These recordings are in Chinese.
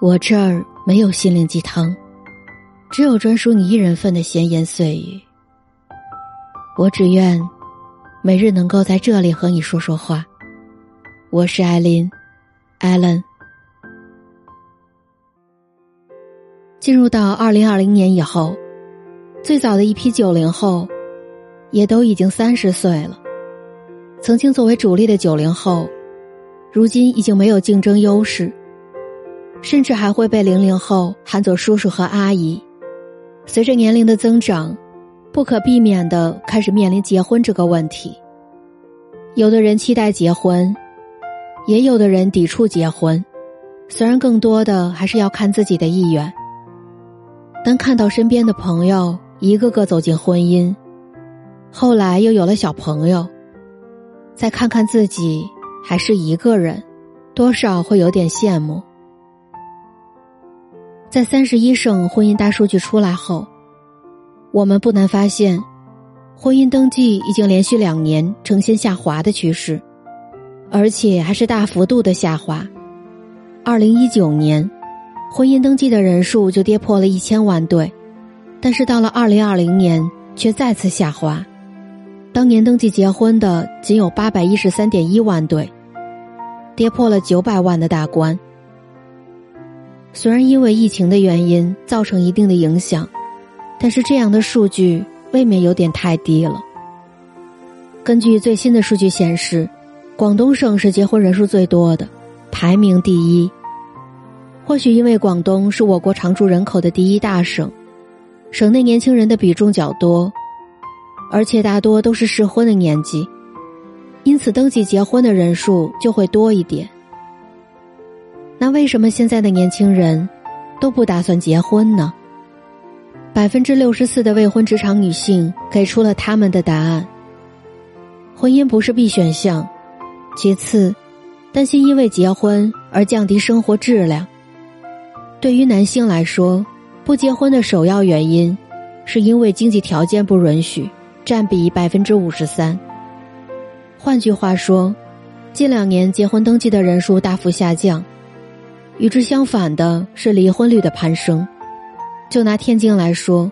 我这儿没有心灵鸡汤，只有专属你一人份的闲言碎语。我只愿每日能够在这里和你说说话。我是艾琳，艾伦。进入到二零二零年以后，最早的一批九零后也都已经三十岁了。曾经作为主力的九零后，如今已经没有竞争优势。甚至还会被零零后喊作叔叔和阿姨。随着年龄的增长，不可避免的开始面临结婚这个问题。有的人期待结婚，也有的人抵触结婚。虽然更多的还是要看自己的意愿，但看到身边的朋友一个个走进婚姻，后来又有了小朋友，再看看自己还是一个人，多少会有点羡慕。在三十一省婚姻大数据出来后，我们不难发现，婚姻登记已经连续两年呈现下滑的趋势，而且还是大幅度的下滑。二零一九年，婚姻登记的人数就跌破了一千万对，但是到了二零二零年却再次下滑，当年登记结婚的仅有八百一十三点一万对，跌破了九百万的大关。虽然因为疫情的原因造成一定的影响，但是这样的数据未免有点太低了。根据最新的数据显示，广东省是结婚人数最多的，排名第一。或许因为广东是我国常住人口的第一大省，省内年轻人的比重较多，而且大多都是适婚的年纪，因此登记结婚的人数就会多一点。那为什么现在的年轻人都不打算结婚呢？百分之六十四的未婚职场女性给出了他们的答案：婚姻不是必选项。其次，担心因为结婚而降低生活质量。对于男性来说，不结婚的首要原因是因为经济条件不允许，占比百分之五十三。换句话说，近两年结婚登记的人数大幅下降。与之相反的是离婚率的攀升。就拿天津来说，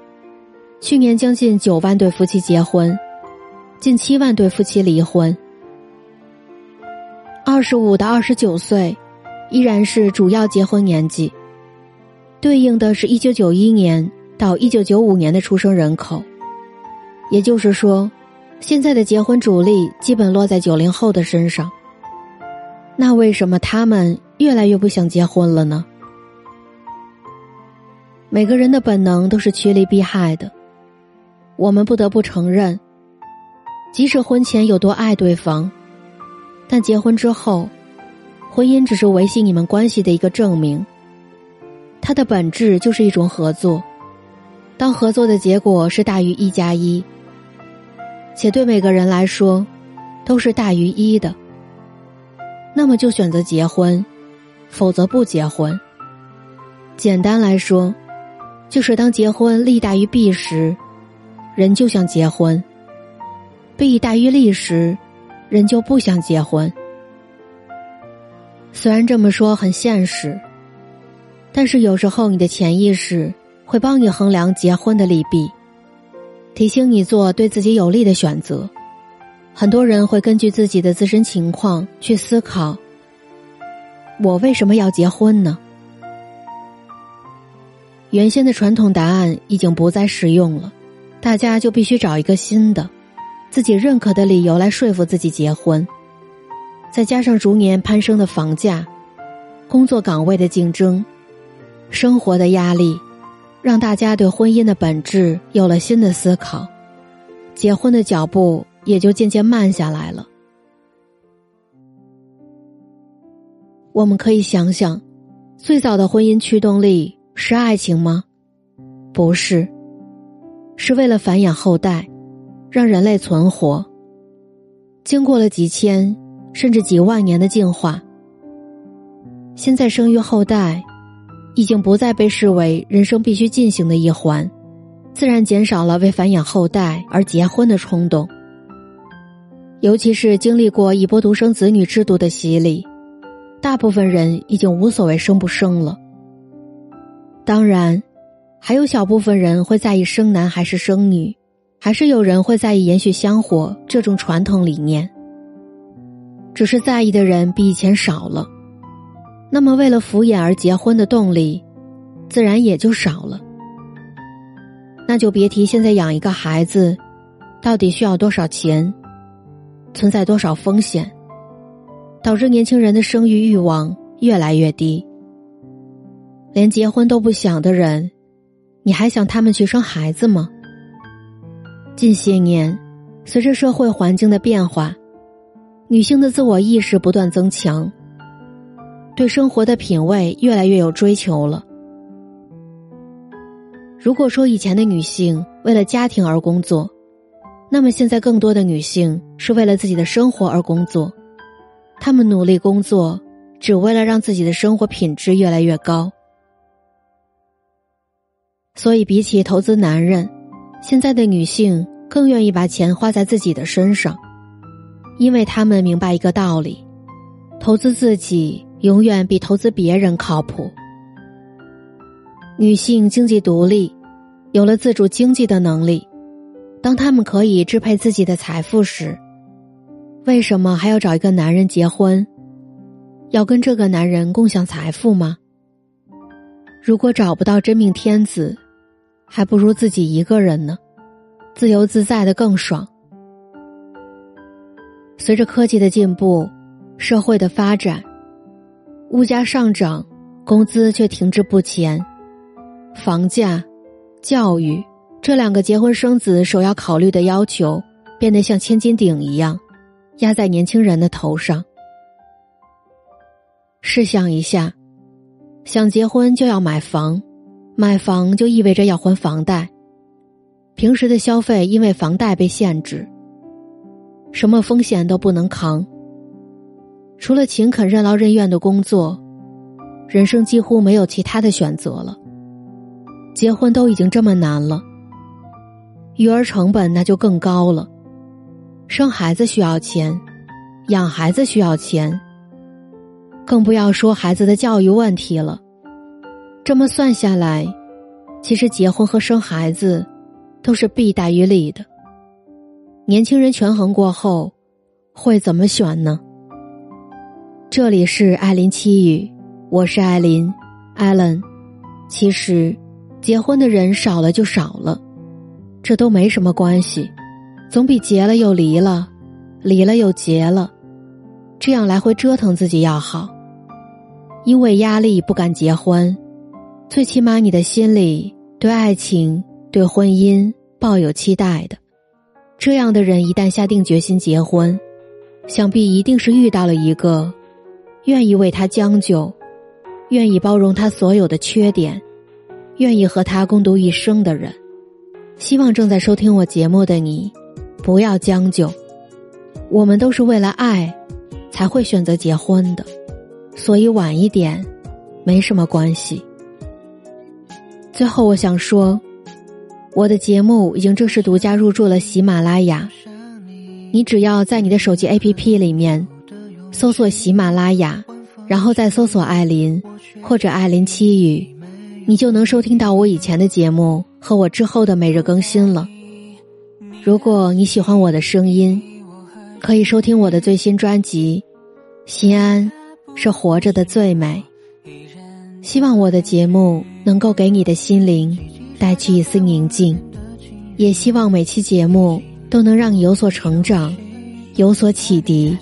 去年将近九万对夫妻结婚，近七万对夫妻离婚。二十五到二十九岁，依然是主要结婚年纪，对应的是一九九一年到一九九五年的出生人口。也就是说，现在的结婚主力基本落在九零后的身上。那为什么他们？越来越不想结婚了呢。每个人的本能都是趋利避害的，我们不得不承认，即使婚前有多爱对方，但结婚之后，婚姻只是维系你们关系的一个证明。它的本质就是一种合作，当合作的结果是大于一加一，且对每个人来说都是大于一的，那么就选择结婚。否则不结婚。简单来说，就是当结婚利大于弊时，人就想结婚；弊大于利时，人就不想结婚。虽然这么说很现实，但是有时候你的潜意识会帮你衡量结婚的利弊，提醒你做对自己有利的选择。很多人会根据自己的自身情况去思考。我为什么要结婚呢？原先的传统答案已经不再适用了，大家就必须找一个新的、自己认可的理由来说服自己结婚。再加上逐年攀升的房价、工作岗位的竞争、生活的压力，让大家对婚姻的本质有了新的思考，结婚的脚步也就渐渐慢下来了。我们可以想想，最早的婚姻驱动力是爱情吗？不是，是为了繁衍后代，让人类存活。经过了几千甚至几万年的进化，现在生育后代已经不再被视为人生必须进行的一环，自然减少了为繁衍后代而结婚的冲动。尤其是经历过一波独生子女制度的洗礼。大部分人已经无所谓生不生了，当然，还有小部分人会在意生男还是生女，还是有人会在意延续香火这种传统理念。只是在意的人比以前少了，那么为了敷衍而结婚的动力，自然也就少了。那就别提现在养一个孩子，到底需要多少钱，存在多少风险。导致年轻人的生育欲望越来越低，连结婚都不想的人，你还想他们去生孩子吗？近些年，随着社会环境的变化，女性的自我意识不断增强，对生活的品味越来越有追求了。如果说以前的女性为了家庭而工作，那么现在更多的女性是为了自己的生活而工作。她们努力工作，只为了让自己的生活品质越来越高。所以，比起投资男人，现在的女性更愿意把钱花在自己的身上，因为她们明白一个道理：投资自己永远比投资别人靠谱。女性经济独立，有了自主经济的能力，当他们可以支配自己的财富时。为什么还要找一个男人结婚？要跟这个男人共享财富吗？如果找不到真命天子，还不如自己一个人呢，自由自在的更爽。随着科技的进步，社会的发展，物价上涨，工资却停滞不前，房价、教育这两个结婚生子首要考虑的要求，变得像千斤顶一样。压在年轻人的头上。试想一下，想结婚就要买房，买房就意味着要还房贷，平时的消费因为房贷被限制，什么风险都不能扛。除了勤恳任劳任怨的工作，人生几乎没有其他的选择了。结婚都已经这么难了，育儿成本那就更高了。生孩子需要钱，养孩子需要钱，更不要说孩子的教育问题了。这么算下来，其实结婚和生孩子都是弊大于利的。年轻人权衡过后，会怎么选呢？这里是艾琳七语，我是艾琳，艾伦。其实，结婚的人少了就少了，这都没什么关系。总比结了又离了，离了又结了，这样来回折腾自己要好。因为压力不敢结婚，最起码你的心里对爱情、对婚姻抱有期待的。这样的人一旦下定决心结婚，想必一定是遇到了一个愿意为他将就、愿意包容他所有的缺点、愿意和他共度一生的人。希望正在收听我节目的你。不要将就，我们都是为了爱，才会选择结婚的，所以晚一点，没什么关系。最后，我想说，我的节目已经正式独家入驻了喜马拉雅，你只要在你的手机 APP 里面搜索喜马拉雅，然后再搜索艾琳或者艾琳七语，你就能收听到我以前的节目和我之后的每日更新了。如果你喜欢我的声音，可以收听我的最新专辑《心安是活着的最美》。希望我的节目能够给你的心灵带去一丝宁静，也希望每期节目都能让你有所成长，有所启迪。